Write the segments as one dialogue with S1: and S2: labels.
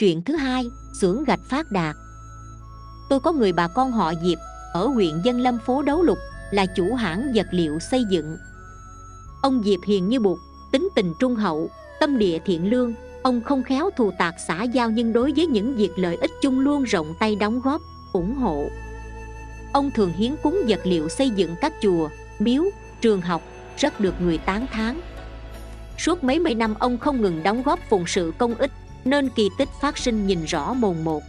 S1: chuyện thứ hai, xưởng gạch phát đạt. Tôi có người bà con họ Diệp Ở huyện Dân Lâm phố Đấu Lục Là chủ hãng vật liệu xây dựng. Ông Diệp hiền như bụt Tính tình trung hậu Tâm địa thiện lương. Ông không khéo thù tạc xã giao Nhưng đối với những việc lợi ích chung luôn rộng tay đóng góp, ủng hộ. Ông thường hiến cúng vật liệu xây dựng các chùa, miếu, trường học Rất được người tán thán. Suốt mấy mươi năm ông không ngừng đóng góp phụng sự công ích. Nên kỳ tích phát sinh nhìn rõ mồn một.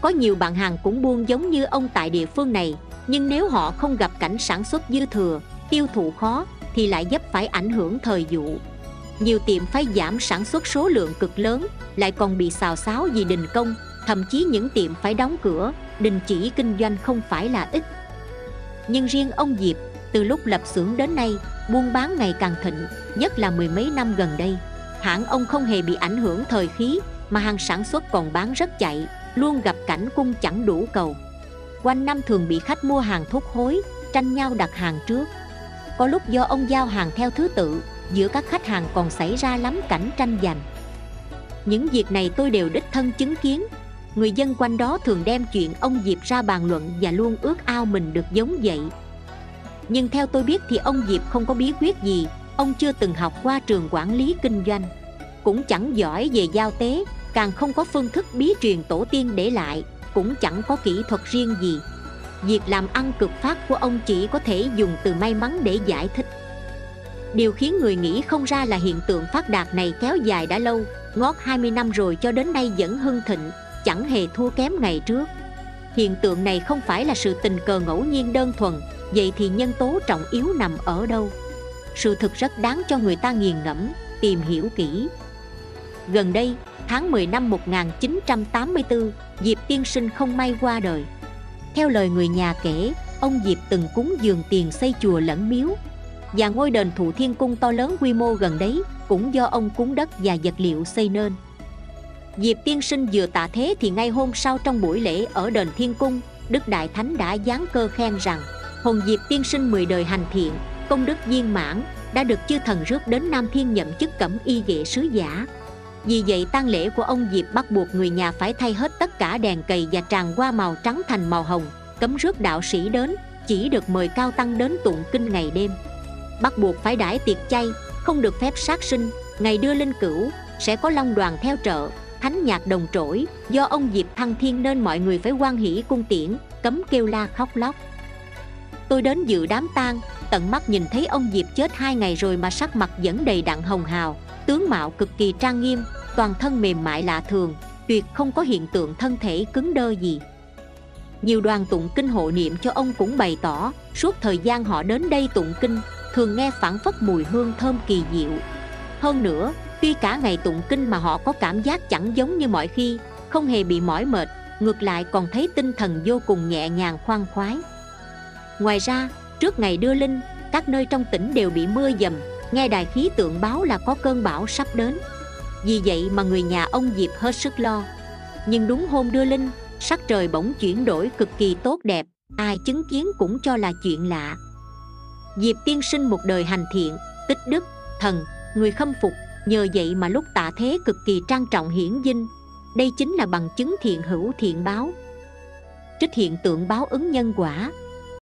S1: Có nhiều bạn hàng cũng buôn giống như ông tại địa phương này Nhưng nếu họ không gặp cảnh sản xuất dư thừa, tiêu thụ khó Thì lại dấp phải ảnh hưởng thời vụ. Nhiều tiệm phải giảm sản xuất số lượng cực lớn Lại còn bị xào xáo vì đình công Thậm chí những tiệm phải đóng cửa Đình chỉ kinh doanh không phải là ít. Nhưng riêng ông Diệp Từ lúc lập xưởng đến nay Buôn bán ngày càng thịnh Nhất là mười mấy năm gần đây. Hãng ông không hề bị ảnh hưởng thời khí, Mà hàng sản xuất còn bán rất chạy, Luôn gặp cảnh cung chẳng đủ cầu. Quanh năm thường bị khách mua hàng thúc hối, Tranh nhau đặt hàng trước. Có lúc do ông giao hàng theo thứ tự, Giữa các khách hàng còn xảy ra lắm cảnh tranh giành. Những việc này tôi đều đích thân chứng kiến. Người dân quanh đó thường đem chuyện ông Diệp ra bàn luận Và luôn ước ao mình được giống vậy. Nhưng theo tôi biết thì ông Diệp không có bí quyết gì. Ông chưa từng học qua trường quản lý kinh doanh, Cũng chẳng giỏi về giao tế, Càng không có phương thức bí truyền tổ tiên để lại, Cũng chẳng có kỹ thuật riêng gì. Việc làm ăn cực phát của ông chỉ có thể dùng từ may mắn để giải thích. Điều khiến người nghĩ không ra là hiện tượng phát đạt này kéo dài đã lâu, Ngót 20 năm rồi cho đến nay vẫn hưng thịnh, Chẳng hề thua kém ngày trước. Hiện tượng này không phải là sự tình cờ ngẫu nhiên đơn thuần, Vậy thì nhân tố trọng yếu nằm ở đâu? Sự thực rất đáng cho người ta nghiền ngẫm, tìm hiểu kỹ. Gần đây, tháng 10 năm 1984, Diệp Tiên Sinh không may qua đời. Theo lời người nhà kể, ông Diệp từng cúng dường tiền xây chùa lẫn miếu. Và ngôi đền Thụ Thiên Cung to lớn quy mô gần đấy cũng do ông cúng đất và vật liệu xây nên. Diệp Tiên Sinh vừa tạ thế thì ngay hôm sau trong buổi lễ ở đền Thiên Cung Đức Đại Thánh đã giáng cơ khen rằng Hồn Diệp Tiên Sinh 10 đời hành thiện công đức viên mãn đã được chư thần rước đến Nam Thiên nhậm chức cẩm y ghệ sứ giả. Vì vậy tang lễ của ông Diệp bắt buộc người nhà phải thay hết tất cả đèn cầy và tràn qua màu trắng thành màu hồng, cấm rước đạo sĩ đến, chỉ được mời cao tăng đến tụng kinh ngày đêm. Bắt buộc phải đãi tiệc chay, không được phép sát sinh, ngày đưa linh cửu, sẽ có long đoàn theo trợ, thánh nhạc đồng trỗi, do ông Diệp thăng thiên nên mọi người phải quan hỷ cung tiễn, cấm kêu la khóc lóc. Tôi đến dự đám tang, tận mắt nhìn thấy ông Diệp chết hai ngày rồi mà sắc mặt vẫn đầy đặn hồng hào. Tướng mạo cực kỳ trang nghiêm, toàn thân mềm mại lạ thường, tuyệt không có hiện tượng thân thể cứng đơ gì. Nhiều đoàn tụng kinh hộ niệm cho ông cũng bày tỏ, suốt thời gian họ đến đây tụng kinh, thường nghe phản phất mùi hương thơm kỳ diệu. Hơn nữa, tuy cả ngày tụng kinh mà họ có cảm giác chẳng giống như mọi khi, không hề bị mỏi mệt, ngược lại còn thấy tinh thần vô cùng nhẹ nhàng khoan khoái ngoài ra Trước ngày đưa linh, các nơi trong tỉnh đều bị mưa dầm Nghe đài khí tượng báo là có cơn bão sắp đến. Vì vậy mà người nhà ông Diệp hết sức lo. Nhưng đúng hôm đưa linh, sắc trời bỗng chuyển đổi cực kỳ tốt đẹp Ai chứng kiến cũng cho là chuyện lạ. Diệp tiên sinh một đời hành thiện, tích đức, thần, người khâm phục Nhờ vậy mà lúc tạ thế cực kỳ trang trọng hiển dinh. Đây chính là bằng chứng thiện hữu thiện báo. Trích hiện tượng báo ứng nhân quả.